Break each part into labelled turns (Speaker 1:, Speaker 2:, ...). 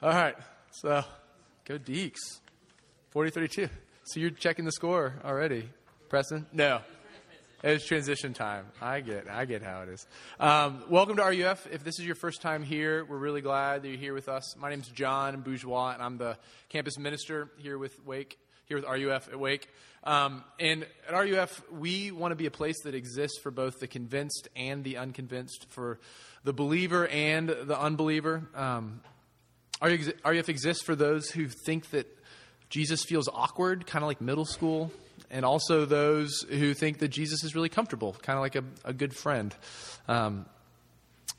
Speaker 1: All right. So go Deacs. 40 32. So you're checking the score already, Preston? No. It's transition time. I get, I get how it is. Um, welcome to RUF. If this is your first time here, we're really glad that you're here with us. My name is John Bourgeois, and I'm the campus minister here with Wake, here with RUF at Wake. Um, and at RUF, we want to be a place that exists for both the convinced and the unconvinced, for the believer and the unbeliever. Um, RUF exists for those who think that Jesus feels awkward, kind of like middle school, and also those who think that Jesus is really comfortable, kind of like a, a good friend. Um,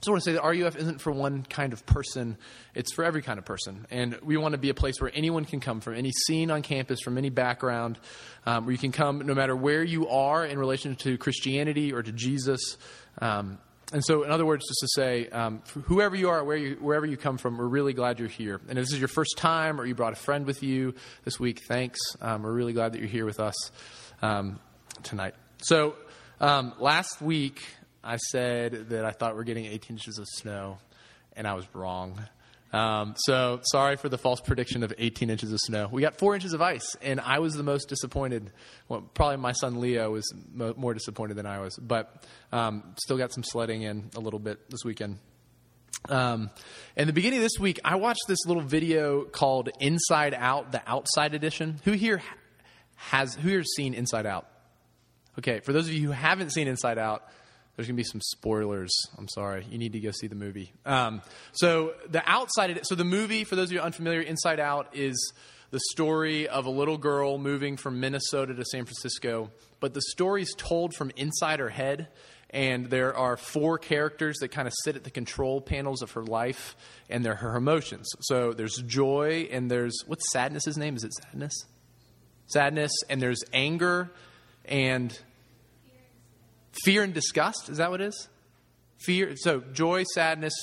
Speaker 1: so I want to say that RUF isn't for one kind of person, it's for every kind of person. And we want to be a place where anyone can come from, any scene on campus, from any background, um, where you can come no matter where you are in relation to Christianity or to Jesus. Um, and so, in other words, just to say, um, whoever you are, where you, wherever you come from, we're really glad you're here. And if this is your first time or you brought a friend with you this week, thanks. Um, we're really glad that you're here with us um, tonight. So, um, last week, I said that I thought we are getting 18 inches of snow, and I was wrong. Um, so sorry for the false prediction of 18 inches of snow. We got four inches of ice, and I was the most disappointed. Well, probably my son Leo was mo- more disappointed than I was, but um, still got some sledding in a little bit this weekend. Um, in the beginning of this week, I watched this little video called "Inside Out: The Outside Edition." Who here has who here has seen Inside Out? Okay, for those of you who haven't seen Inside Out, there's going to be some spoilers. I'm sorry. You need to go see the movie. Um, so the outside, so the movie, for those of you unfamiliar, Inside Out is the story of a little girl moving from Minnesota to San Francisco. But the story's told from inside her head, and there are four characters that kind of sit at the control panels of her life, and they're her emotions. So there's joy, and there's what's sadness's name? Is it sadness? Sadness, and there's anger, and Fear and disgust, is that what it is? Fear, so joy, sadness,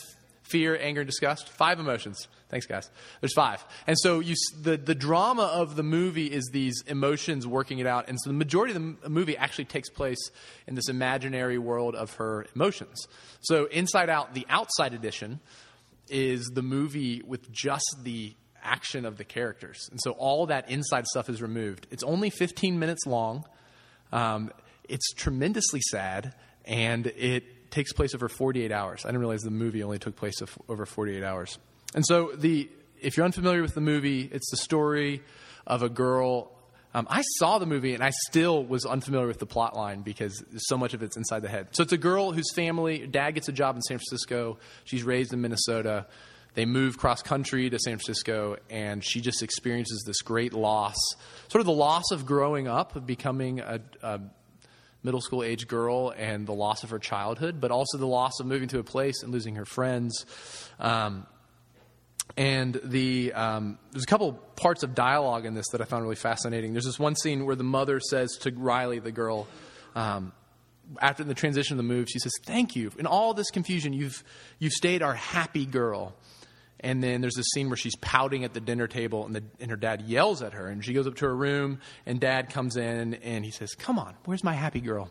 Speaker 1: fear, anger, and disgust. Five emotions. Thanks, guys. There's five. And so you, the, the drama of the movie is these emotions working it out. And so the majority of the movie actually takes place in this imaginary world of her emotions. So Inside Out, the outside edition, is the movie with just the action of the characters. And so all that inside stuff is removed. It's only 15 minutes long. Um, it's tremendously sad, and it takes place over 48 hours. I didn't realize the movie only took place over 48 hours. And so, the if you're unfamiliar with the movie, it's the story of a girl. Um, I saw the movie and I still was unfamiliar with the plot line because so much of it's inside the head. So it's a girl whose family, dad gets a job in San Francisco. She's raised in Minnesota. They move cross country to San Francisco, and she just experiences this great loss, sort of the loss of growing up, of becoming a, a middle school age girl and the loss of her childhood, but also the loss of moving to a place and losing her friends. Um, and the um, there's a couple parts of dialogue in this that I found really fascinating. There's this one scene where the mother says to Riley, the girl, um, after the transition of the move, she says, "Thank you. In all this confusion, you've you've stayed our happy girl." And then there's this scene where she's pouting at the dinner table, and, the, and her dad yells at her. And she goes up to her room, and dad comes in, and he says, Come on, where's my happy girl?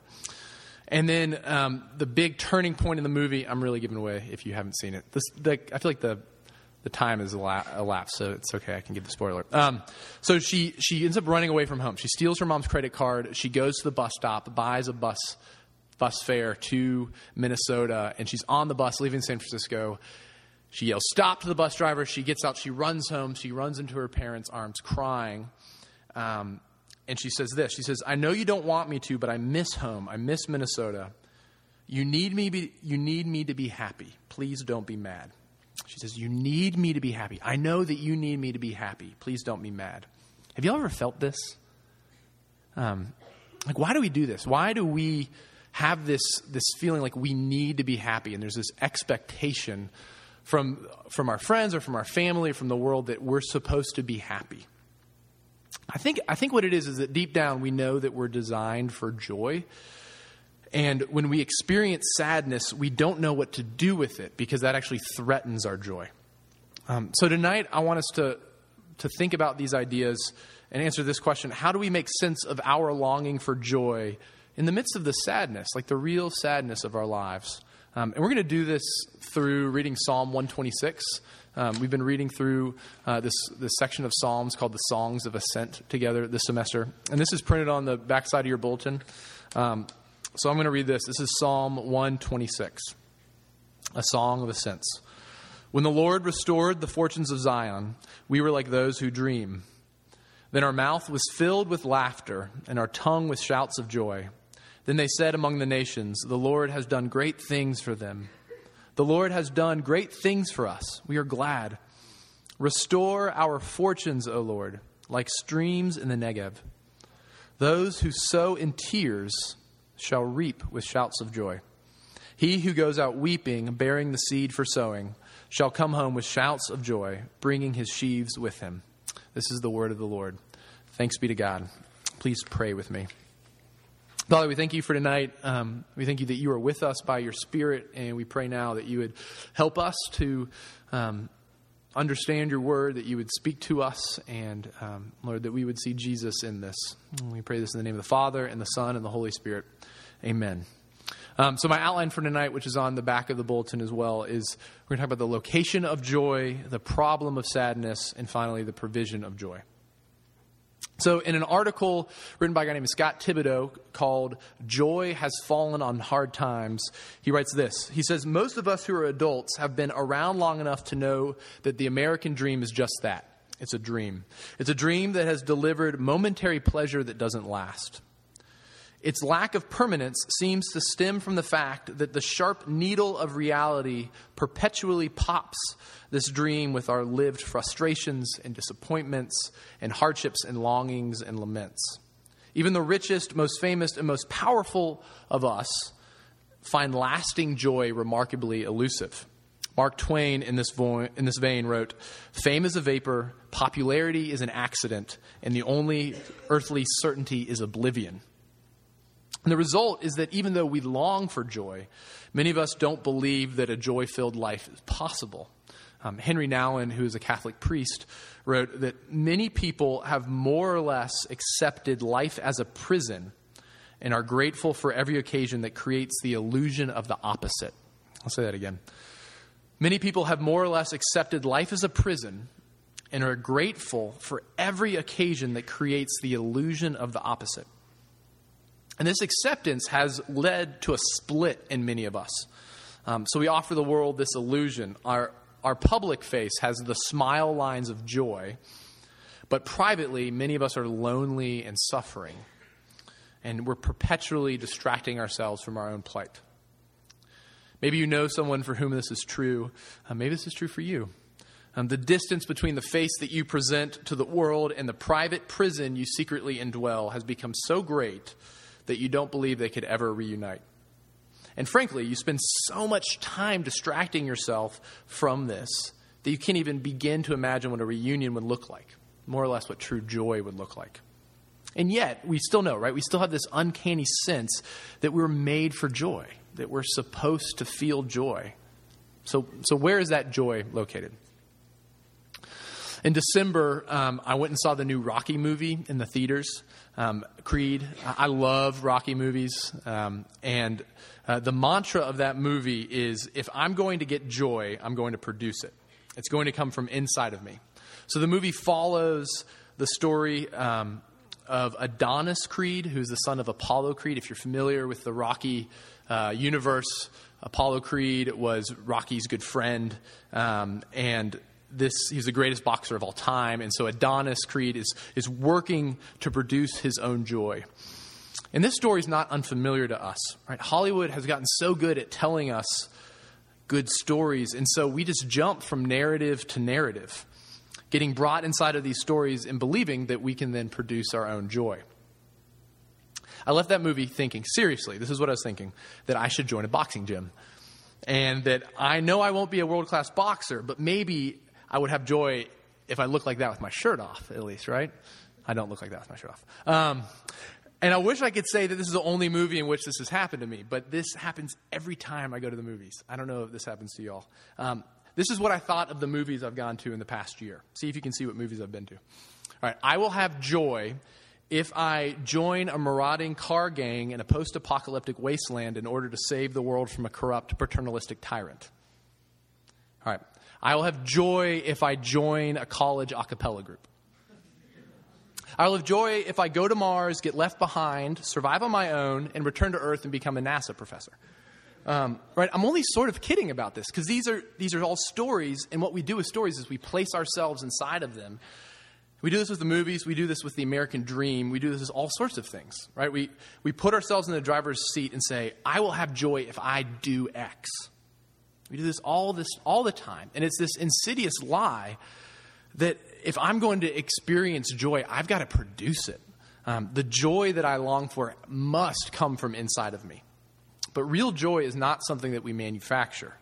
Speaker 1: And then um, the big turning point in the movie, I'm really giving away if you haven't seen it. This, the, I feel like the, the time has elapsed, so it's okay. I can give the spoiler. Um, so she, she ends up running away from home. She steals her mom's credit card. She goes to the bus stop, buys a bus bus fare to Minnesota, and she's on the bus leaving San Francisco. She yells, Stop to the bus driver. She gets out. She runs home. She runs into her parents' arms crying. Um, and she says this She says, I know you don't want me to, but I miss home. I miss Minnesota. You need me, be, you need me to be happy. Please don't be mad. She says, You need me to be happy. I know that you need me to be happy. Please don't be mad. Have you ever felt this? Um, like, why do we do this? Why do we have this, this feeling like we need to be happy? And there's this expectation from, from our friends or from our family or from the world that we're supposed to be happy. I think, I think what it is is that deep down we know that we're designed for joy. And when we experience sadness, we don't know what to do with it because that actually threatens our joy. Um, so tonight, I want us to, to think about these ideas and answer this question How do we make sense of our longing for joy in the midst of the sadness, like the real sadness of our lives? Um, and we're going to do this through reading Psalm 126. Um, we've been reading through uh, this, this section of Psalms called the Songs of Ascent together this semester. And this is printed on the backside of your bulletin. Um, so I'm going to read this. This is Psalm 126, a song of ascents. When the Lord restored the fortunes of Zion, we were like those who dream. Then our mouth was filled with laughter, and our tongue with shouts of joy. Then they said among the nations, The Lord has done great things for them. The Lord has done great things for us. We are glad. Restore our fortunes, O Lord, like streams in the Negev. Those who sow in tears shall reap with shouts of joy. He who goes out weeping, bearing the seed for sowing, shall come home with shouts of joy, bringing his sheaves with him. This is the word of the Lord. Thanks be to God. Please pray with me. Father, we thank you for tonight. Um, we thank you that you are with us by your Spirit, and we pray now that you would help us to um, understand your word, that you would speak to us, and um, Lord, that we would see Jesus in this. And we pray this in the name of the Father, and the Son, and the Holy Spirit. Amen. Um, so, my outline for tonight, which is on the back of the bulletin as well, is we're going to talk about the location of joy, the problem of sadness, and finally, the provision of joy. So, in an article written by a guy named Scott Thibodeau called Joy Has Fallen on Hard Times, he writes this. He says, Most of us who are adults have been around long enough to know that the American dream is just that it's a dream. It's a dream that has delivered momentary pleasure that doesn't last. Its lack of permanence seems to stem from the fact that the sharp needle of reality perpetually pops this dream with our lived frustrations and disappointments and hardships and longings and laments. Even the richest, most famous, and most powerful of us find lasting joy remarkably elusive. Mark Twain, in this, vo- in this vein, wrote Fame is a vapor, popularity is an accident, and the only earthly certainty is oblivion. And the result is that even though we long for joy, many of us don't believe that a joy filled life is possible. Um, Henri Nouwen, who is a Catholic priest, wrote that many people have more or less accepted life as a prison and are grateful for every occasion that creates the illusion of the opposite. I'll say that again. Many people have more or less accepted life as a prison and are grateful for every occasion that creates the illusion of the opposite. And this acceptance has led to a split in many of us. Um, so we offer the world this illusion. Our, our public face has the smile lines of joy, but privately, many of us are lonely and suffering. And we're perpetually distracting ourselves from our own plight. Maybe you know someone for whom this is true. Uh, maybe this is true for you. Um, the distance between the face that you present to the world and the private prison you secretly indwell has become so great that you don't believe they could ever reunite. And frankly, you spend so much time distracting yourself from this that you can't even begin to imagine what a reunion would look like, more or less what true joy would look like. And yet, we still know, right? We still have this uncanny sense that we're made for joy, that we're supposed to feel joy. So, so where is that joy located? In December, um, I went and saw the new Rocky movie in the theaters. Um, Creed. I love Rocky movies. Um, and uh, the mantra of that movie is if I'm going to get joy, I'm going to produce it. It's going to come from inside of me. So the movie follows the story um, of Adonis Creed, who's the son of Apollo Creed. If you're familiar with the Rocky uh, universe, Apollo Creed was Rocky's good friend. Um, and this he's the greatest boxer of all time and so adonis creed is, is working to produce his own joy. And this story is not unfamiliar to us right? Hollywood has gotten so good at telling us good stories and so we just jump from narrative to narrative getting brought inside of these stories and believing that we can then produce our own joy. I left that movie thinking seriously this is what i was thinking that i should join a boxing gym and that I know I won't be a world class boxer, but maybe I would have joy if I looked like that with my shirt off, at least, right? I don't look like that with my shirt off. Um, and I wish I could say that this is the only movie in which this has happened to me, but this happens every time I go to the movies. I don't know if this happens to y'all. Um, this is what I thought of the movies I've gone to in the past year. See if you can see what movies I've been to. All right, I will have joy if I join a marauding car gang in a post apocalyptic wasteland in order to save the world from a corrupt, paternalistic tyrant. I will have joy if I join a college a cappella group. I will have joy if I go to Mars, get left behind, survive on my own, and return to Earth and become a NASA professor. Um, right? I'm only sort of kidding about this because these are, these are all stories, and what we do with stories is we place ourselves inside of them. We do this with the movies, we do this with the American dream, we do this with all sorts of things, right? We, we put ourselves in the driver's seat and say, I will have joy if I do X. We do this all this all the time. And it's this insidious lie that if I'm going to experience joy, I've got to produce it. Um, the joy that I long for must come from inside of me. But real joy is not something that we manufacture.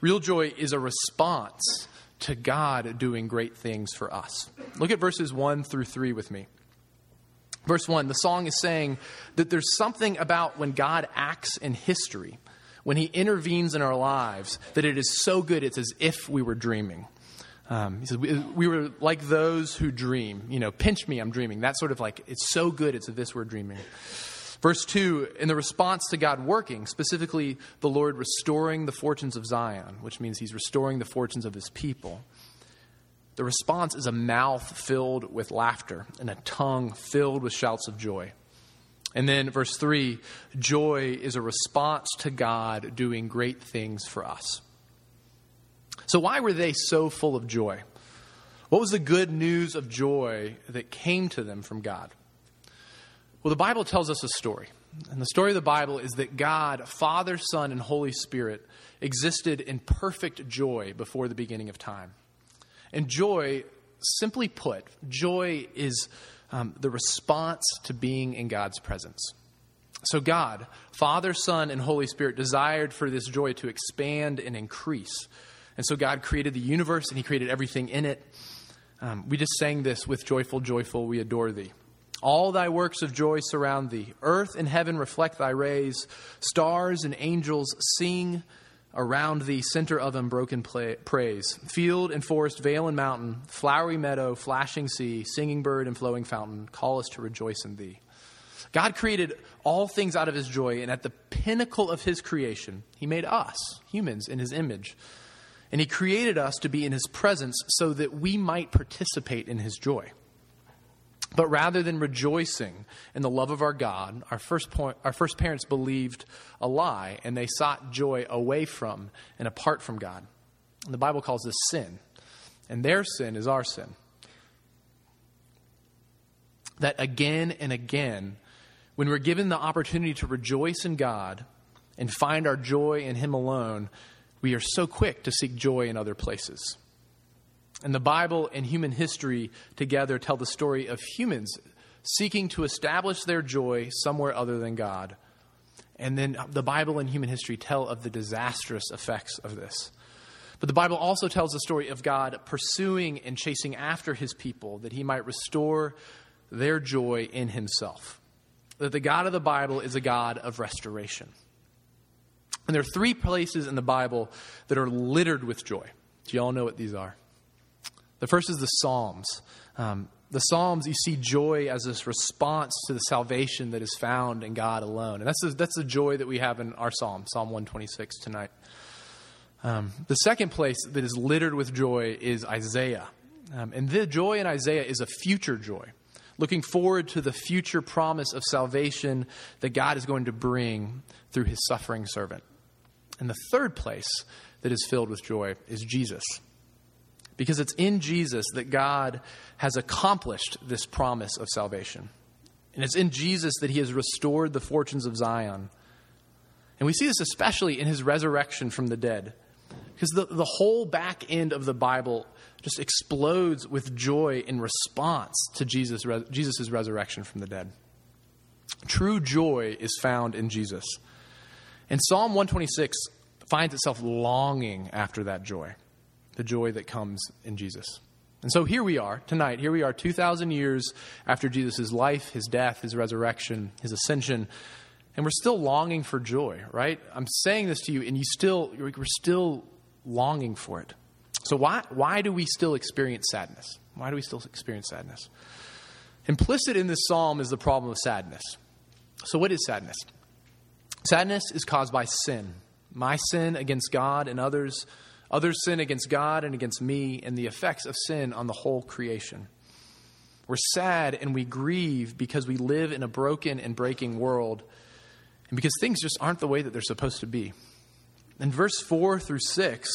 Speaker 1: Real joy is a response to God doing great things for us. Look at verses 1 through 3 with me. Verse 1, the song is saying that there's something about when God acts in history, when he intervenes in our lives, that it is so good it's as if we were dreaming. Um, he says, we, we, were like those who dream. You know, pinch me, I'm dreaming. That sort of like, it's so good, it's if we're dreaming. Verse 2, in the response to God working, specifically the Lord restoring the fortunes of Zion, which means he's restoring the fortunes of his people. The response is a mouth filled with laughter and a tongue filled with shouts of joy. And then, verse 3 joy is a response to God doing great things for us. So, why were they so full of joy? What was the good news of joy that came to them from God? Well, the Bible tells us a story. And the story of the Bible is that God, Father, Son, and Holy Spirit existed in perfect joy before the beginning of time. And joy, simply put, joy is um, the response to being in God's presence. So, God, Father, Son, and Holy Spirit desired for this joy to expand and increase. And so God created the universe and He created everything in it. Um, we just sang this with Joyful, Joyful, we adore thee. All thy works of joy surround thee. Earth and heaven reflect thy rays. Stars and angels sing around thee, center of unbroken praise. Field and forest, vale and mountain, flowery meadow, flashing sea, singing bird and flowing fountain, call us to rejoice in thee. God created all things out of his joy, and at the pinnacle of his creation, he made us, humans, in his image. And he created us to be in his presence so that we might participate in his joy. But rather than rejoicing in the love of our God, our first, point, our first parents believed a lie and they sought joy away from and apart from God. And the Bible calls this sin. And their sin is our sin. That again and again, when we're given the opportunity to rejoice in God and find our joy in Him alone, we are so quick to seek joy in other places. And the Bible and human history together tell the story of humans seeking to establish their joy somewhere other than God. And then the Bible and human history tell of the disastrous effects of this. But the Bible also tells the story of God pursuing and chasing after his people that he might restore their joy in himself. That the God of the Bible is a God of restoration. And there are three places in the Bible that are littered with joy. Do you all know what these are? The first is the Psalms. Um, the Psalms, you see joy as this response to the salvation that is found in God alone. And that's the, that's the joy that we have in our Psalm, Psalm 126 tonight. Um, the second place that is littered with joy is Isaiah. Um, and the joy in Isaiah is a future joy, looking forward to the future promise of salvation that God is going to bring through his suffering servant. And the third place that is filled with joy is Jesus because it's in Jesus that God has accomplished this promise of salvation. And it's in Jesus that he has restored the fortunes of Zion. And we see this especially in his resurrection from the dead. Because the, the whole back end of the Bible just explodes with joy in response to Jesus' Jesus' resurrection from the dead. True joy is found in Jesus. And Psalm 126 finds itself longing after that joy the joy that comes in Jesus. And so here we are tonight. Here we are 2,000 years after Jesus' life, his death, his resurrection, his ascension. And we're still longing for joy, right? I'm saying this to you, and you still, we're still longing for it. So why, why do we still experience sadness? Why do we still experience sadness? Implicit in this psalm is the problem of sadness. So, what is sadness? Sadness is caused by sin. My sin against God and others, Others sin against God and against me, and the effects of sin on the whole creation. We're sad and we grieve because we live in a broken and breaking world, and because things just aren't the way that they're supposed to be. And verse 4 through 6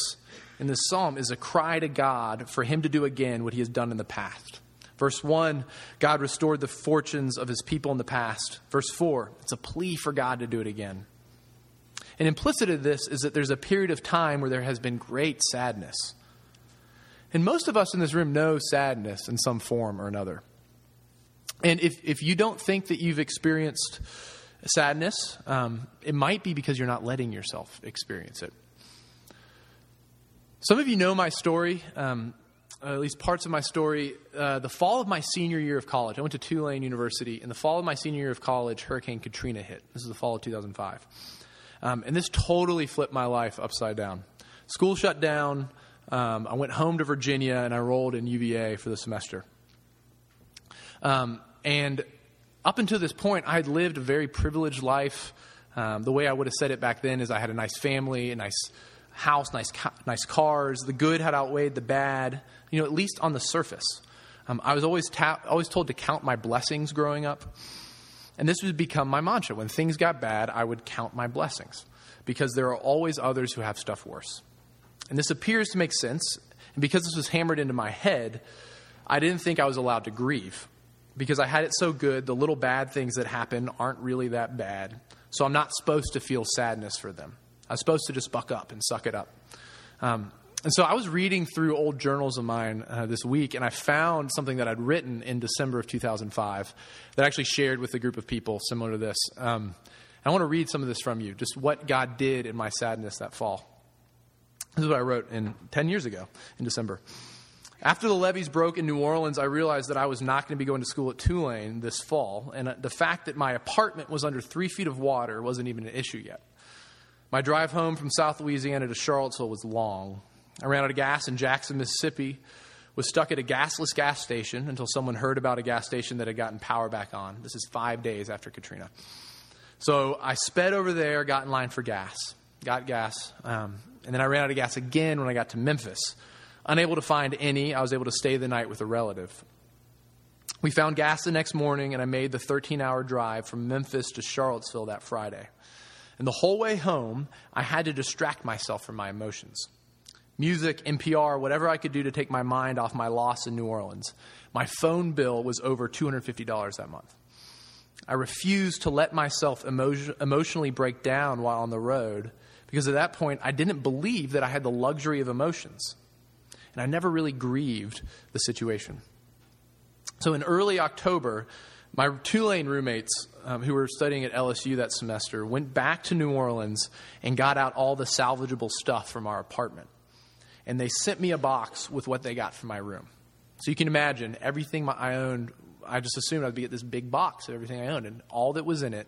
Speaker 1: in this psalm is a cry to God for him to do again what he has done in the past. Verse 1, God restored the fortunes of his people in the past. Verse 4, it's a plea for God to do it again. And implicit in this is that there's a period of time where there has been great sadness. And most of us in this room know sadness in some form or another. And if, if you don't think that you've experienced sadness, um, it might be because you're not letting yourself experience it. Some of you know my story, um, at least parts of my story. Uh, the fall of my senior year of college, I went to Tulane University. In the fall of my senior year of college, Hurricane Katrina hit. This is the fall of 2005. Um, and this totally flipped my life upside down. School shut down. Um, I went home to Virginia and I rolled in UVA for the semester. Um, and up until this point, I had lived a very privileged life. Um, the way I would have said it back then is I had a nice family, a nice house, nice, nice cars. The good had outweighed the bad, you know, at least on the surface. Um, I was always, ta- always told to count my blessings growing up. And this would become my mantra. When things got bad, I would count my blessings because there are always others who have stuff worse. And this appears to make sense. And because this was hammered into my head, I didn't think I was allowed to grieve because I had it so good. The little bad things that happen aren't really that bad. So I'm not supposed to feel sadness for them. I'm supposed to just buck up and suck it up. Um, and so I was reading through old journals of mine uh, this week, and I found something that I'd written in December of 2005 that I actually shared with a group of people similar to this. Um, I want to read some of this from you, just what God did in my sadness that fall. This is what I wrote in 10 years ago in December. After the levees broke in New Orleans, I realized that I was not going to be going to school at Tulane this fall, and the fact that my apartment was under three feet of water wasn't even an issue yet. My drive home from South Louisiana to Charlottesville was long. I ran out of gas in Jackson, Mississippi, was stuck at a gasless gas station until someone heard about a gas station that had gotten power back on. This is five days after Katrina. So I sped over there, got in line for gas, got gas, um, and then I ran out of gas again when I got to Memphis. Unable to find any, I was able to stay the night with a relative. We found gas the next morning, and I made the 13 hour drive from Memphis to Charlottesville that Friday. And the whole way home, I had to distract myself from my emotions music, NPR, whatever I could do to take my mind off my loss in New Orleans. My phone bill was over $250 that month. I refused to let myself emo- emotionally break down while on the road because at that point I didn't believe that I had the luxury of emotions. And I never really grieved the situation. So in early October, my Tulane roommates um, who were studying at LSU that semester went back to New Orleans and got out all the salvageable stuff from our apartment and they sent me a box with what they got from my room. So you can imagine everything I owned. I just assumed I'd be at this big box of everything I owned, and all that was in it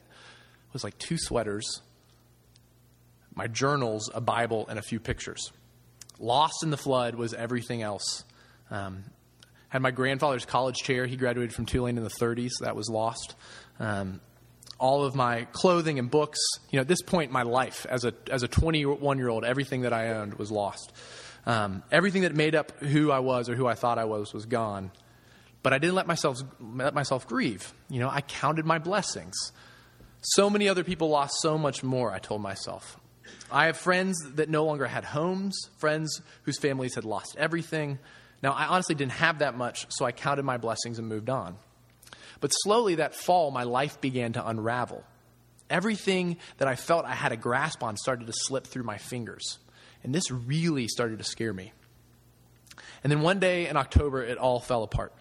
Speaker 1: was like two sweaters, my journals, a Bible, and a few pictures. Lost in the flood was everything else. Um, had my grandfather's college chair. He graduated from Tulane in the 30s. That was lost. Um, all of my clothing and books. You know, at this point in my life, as a as a 21 year old, everything that I owned was lost. Um, everything that made up who I was or who I thought I was was gone. But I didn't let myself, let myself grieve. You know, I counted my blessings. So many other people lost so much more, I told myself. I have friends that no longer had homes, friends whose families had lost everything. Now, I honestly didn't have that much, so I counted my blessings and moved on. But slowly that fall, my life began to unravel. Everything that I felt I had a grasp on started to slip through my fingers. And this really started to scare me. And then one day in October, it all fell apart.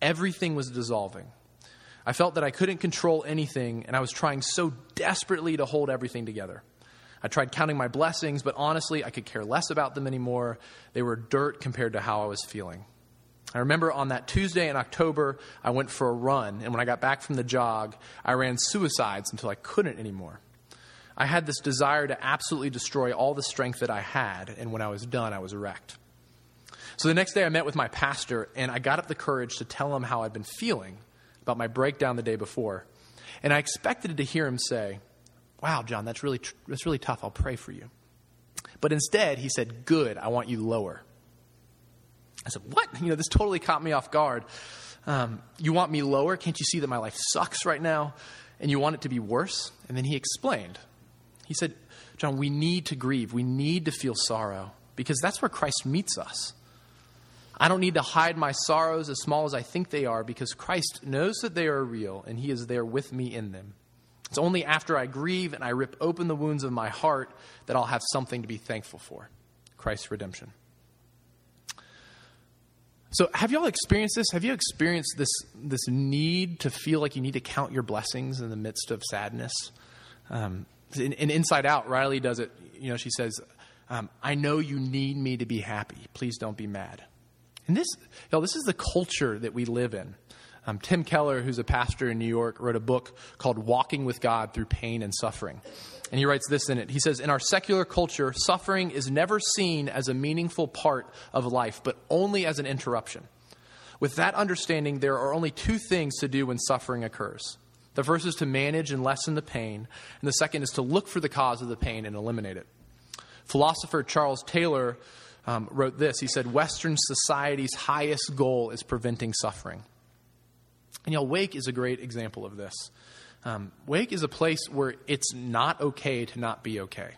Speaker 1: Everything was dissolving. I felt that I couldn't control anything, and I was trying so desperately to hold everything together. I tried counting my blessings, but honestly, I could care less about them anymore. They were dirt compared to how I was feeling. I remember on that Tuesday in October, I went for a run, and when I got back from the jog, I ran suicides until I couldn't anymore. I had this desire to absolutely destroy all the strength that I had, and when I was done, I was wrecked. So the next day, I met with my pastor, and I got up the courage to tell him how I'd been feeling about my breakdown the day before. And I expected to hear him say, Wow, John, that's really, tr- that's really tough. I'll pray for you. But instead, he said, Good, I want you lower. I said, What? You know, this totally caught me off guard. Um, you want me lower? Can't you see that my life sucks right now? And you want it to be worse? And then he explained. He said, John, we need to grieve. We need to feel sorrow because that's where Christ meets us. I don't need to hide my sorrows as small as I think they are because Christ knows that they are real and he is there with me in them. It's only after I grieve and I rip open the wounds of my heart that I'll have something to be thankful for Christ's redemption. So, have you all experienced this? Have you experienced this, this need to feel like you need to count your blessings in the midst of sadness? Um, in, in, Inside Out, Riley does it. You know, she says, um, I know you need me to be happy. Please don't be mad. And this, you know, this is the culture that we live in. Um, Tim Keller, who's a pastor in New York, wrote a book called Walking with God Through Pain and Suffering. And he writes this in it. He says, In our secular culture, suffering is never seen as a meaningful part of life, but only as an interruption. With that understanding, there are only two things to do when suffering occurs. The first is to manage and lessen the pain, and the second is to look for the cause of the pain and eliminate it. Philosopher Charles Taylor um, wrote this. He said, Western society's highest goal is preventing suffering. And you know, Wake is a great example of this. Um, Wake is a place where it's not okay to not be okay.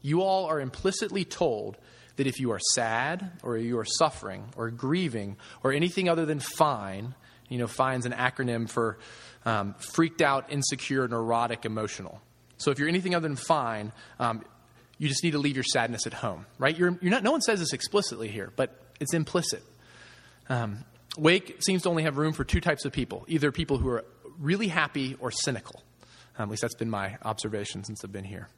Speaker 1: You all are implicitly told that if you are sad or you are suffering or grieving or anything other than fine, you know, finds an acronym for um, freaked out, insecure, neurotic, emotional. So if you're anything other than fine, um, you just need to leave your sadness at home, right? You're, you're not, no one says this explicitly here, but it's implicit. Um, Wake seems to only have room for two types of people either people who are really happy or cynical. Um, at least that's been my observation since I've been here.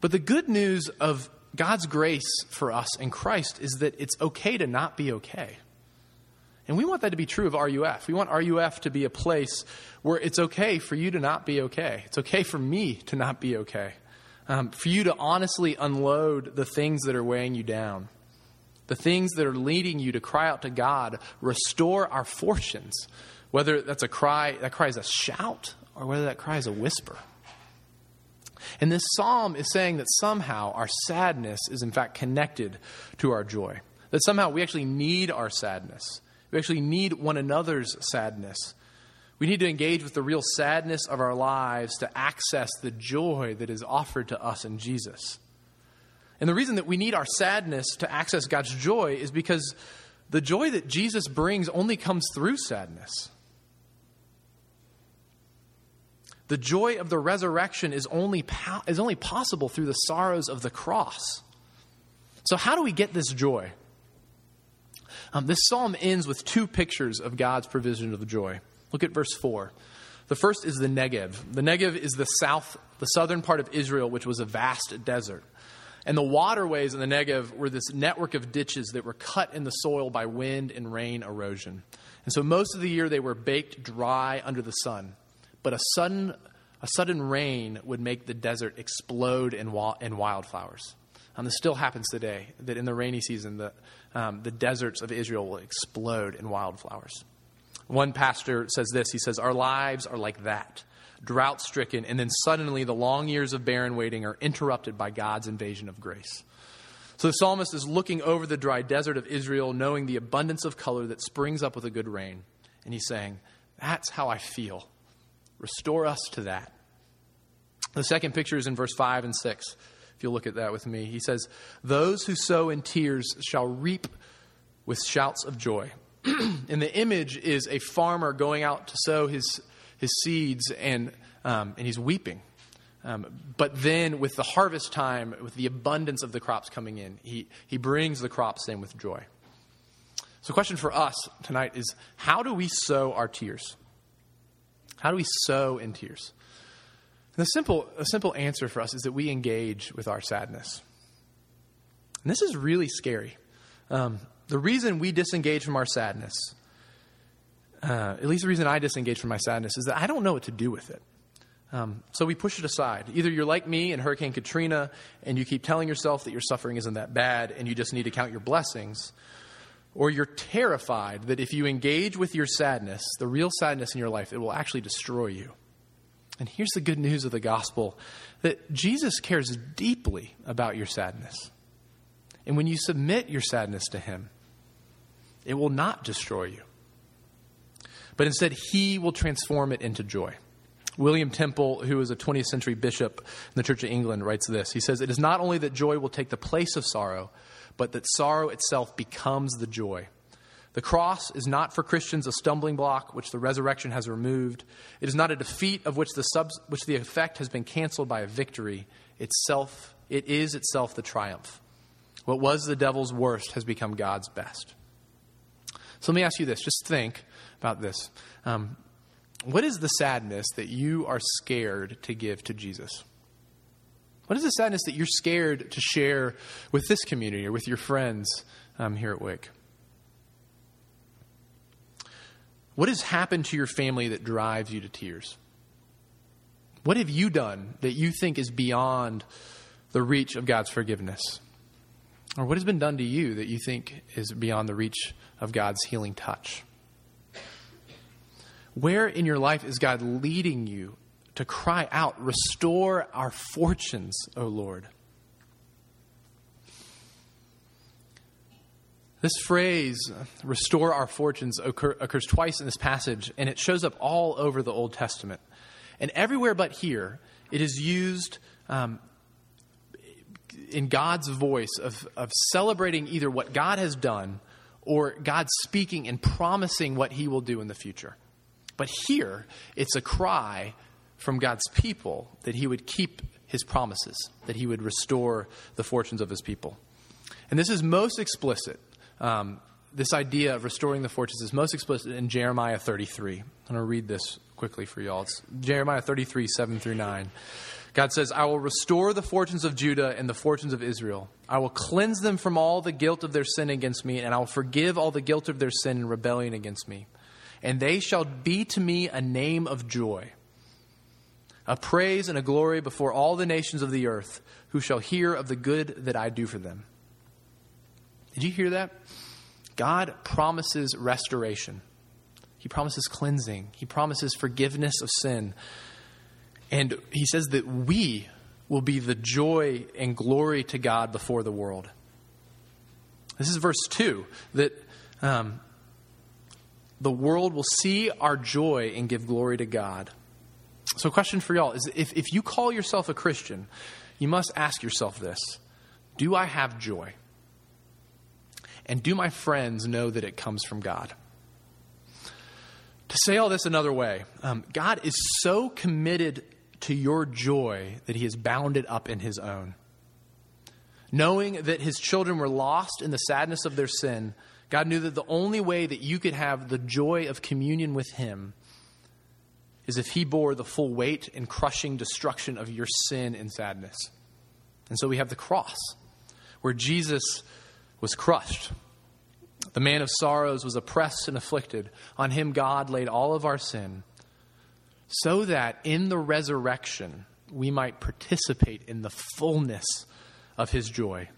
Speaker 1: But the good news of God's grace for us in Christ is that it's okay to not be okay. And we want that to be true of RUF. We want RUF to be a place where it's okay for you to not be okay. It's okay for me to not be okay um, for you to honestly unload the things that are weighing you down, the things that are leading you to cry out to God, restore our fortunes, whether that's a cry, that cry is a shout, or whether that cry is a whisper. And this psalm is saying that somehow our sadness is in fact connected to our joy. That somehow we actually need our sadness. We actually need one another's sadness we need to engage with the real sadness of our lives to access the joy that is offered to us in Jesus. And the reason that we need our sadness to access God's joy is because the joy that Jesus brings only comes through sadness. The joy of the resurrection is only, po- is only possible through the sorrows of the cross. So, how do we get this joy? Um, this psalm ends with two pictures of God's provision of joy. Look at verse 4. The first is the Negev. The Negev is the south, the southern part of Israel, which was a vast desert. And the waterways in the Negev were this network of ditches that were cut in the soil by wind and rain erosion. And so most of the year they were baked dry under the sun. But a sudden, a sudden rain would make the desert explode in, in wildflowers. And this still happens today, that in the rainy season, the, um, the deserts of Israel will explode in wildflowers. One pastor says this he says, Our lives are like that, drought stricken, and then suddenly the long years of barren waiting are interrupted by God's invasion of grace. So the psalmist is looking over the dry desert of Israel, knowing the abundance of color that springs up with a good rain. And he's saying, That's how I feel. Restore us to that. The second picture is in verse 5 and 6. If you'll look at that with me, he says, Those who sow in tears shall reap with shouts of joy. and the image is a farmer going out to sow his, his seeds and, um, and he's weeping. Um, but then, with the harvest time, with the abundance of the crops coming in, he, he brings the crops in with joy. So, the question for us tonight is how do we sow our tears? How do we sow in tears? The simple, a simple answer for us is that we engage with our sadness. And this is really scary. Um, the reason we disengage from our sadness, uh, at least the reason I disengage from my sadness, is that I don't know what to do with it. Um, so we push it aside. Either you're like me in Hurricane Katrina and you keep telling yourself that your suffering isn't that bad and you just need to count your blessings, or you're terrified that if you engage with your sadness, the real sadness in your life, it will actually destroy you. And here's the good news of the gospel that Jesus cares deeply about your sadness. And when you submit your sadness to Him, it will not destroy you, but instead, He will transform it into joy. William Temple, who was a 20th century bishop in the Church of England, writes this. He says, It is not only that joy will take the place of sorrow, but that sorrow itself becomes the joy. The cross is not for Christians a stumbling block which the resurrection has removed. It is not a defeat of which the, which the effect has been canceled by a victory. Itself, it is itself the triumph. What was the devil's worst has become God's best. So let me ask you this just think about this. Um, what is the sadness that you are scared to give to Jesus? What is the sadness that you're scared to share with this community or with your friends um, here at Wick? What has happened to your family that drives you to tears? What have you done that you think is beyond the reach of God's forgiveness? Or what has been done to you that you think is beyond the reach of God's healing touch? Where in your life is God leading you to cry out, Restore our fortunes, O Lord? This phrase, restore our fortunes, occur, occurs twice in this passage, and it shows up all over the Old Testament. And everywhere but here, it is used um, in God's voice of, of celebrating either what God has done or God speaking and promising what he will do in the future. But here, it's a cry from God's people that he would keep his promises, that he would restore the fortunes of his people. And this is most explicit um, this idea of restoring the fortunes is most explicit in Jeremiah 33. I'm going to read this quickly for y'all. It's Jeremiah 33, 7 through 9. God says, I will restore the fortunes of Judah and the fortunes of Israel. I will cleanse them from all the guilt of their sin against me, and I will forgive all the guilt of their sin and rebellion against me. And they shall be to me a name of joy, a praise and a glory before all the nations of the earth, who shall hear of the good that I do for them. Did you hear that? God promises restoration. He promises cleansing. He promises forgiveness of sin. And he says that we will be the joy and glory to God before the world. This is verse 2 that um, the world will see our joy and give glory to God. So, question for y'all is if, if you call yourself a Christian, you must ask yourself this Do I have joy? And do my friends know that it comes from God? To say all this another way, um, God is so committed to your joy that he has bound it up in his own. Knowing that his children were lost in the sadness of their sin, God knew that the only way that you could have the joy of communion with him is if he bore the full weight and crushing destruction of your sin and sadness. And so we have the cross, where Jesus was crushed. The man of sorrows was oppressed and afflicted. On him God laid all of our sin, so that in the resurrection we might participate in the fullness of his joy.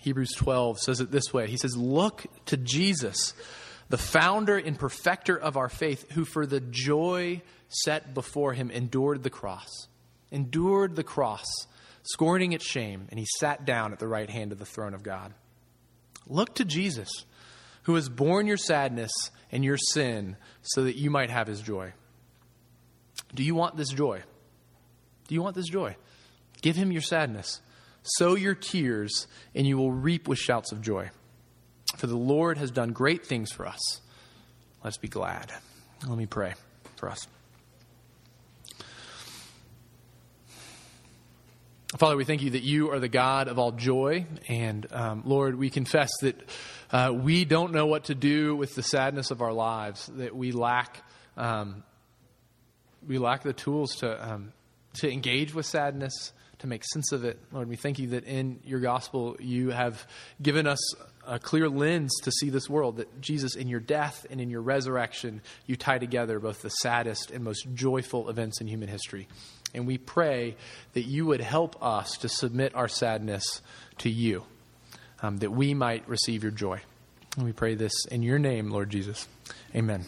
Speaker 1: Hebrews 12 says it this way He says, Look to Jesus, the founder and perfecter of our faith, who for the joy set before him endured the cross, endured the cross, scorning its shame, and he sat down at the right hand of the throne of God. Look to Jesus, who has borne your sadness and your sin so that you might have his joy. Do you want this joy? Do you want this joy? Give him your sadness. Sow your tears, and you will reap with shouts of joy. For the Lord has done great things for us. Let's be glad. Let me pray for us. Father, we thank you that you are the God of all joy. And um, Lord, we confess that uh, we don't know what to do with the sadness of our lives, that we lack, um, we lack the tools to, um, to engage with sadness, to make sense of it. Lord, we thank you that in your gospel you have given us a clear lens to see this world, that Jesus, in your death and in your resurrection, you tie together both the saddest and most joyful events in human history. And we pray that you would help us to submit our sadness to you, um, that we might receive your joy. And we pray this in your name, Lord Jesus. Amen.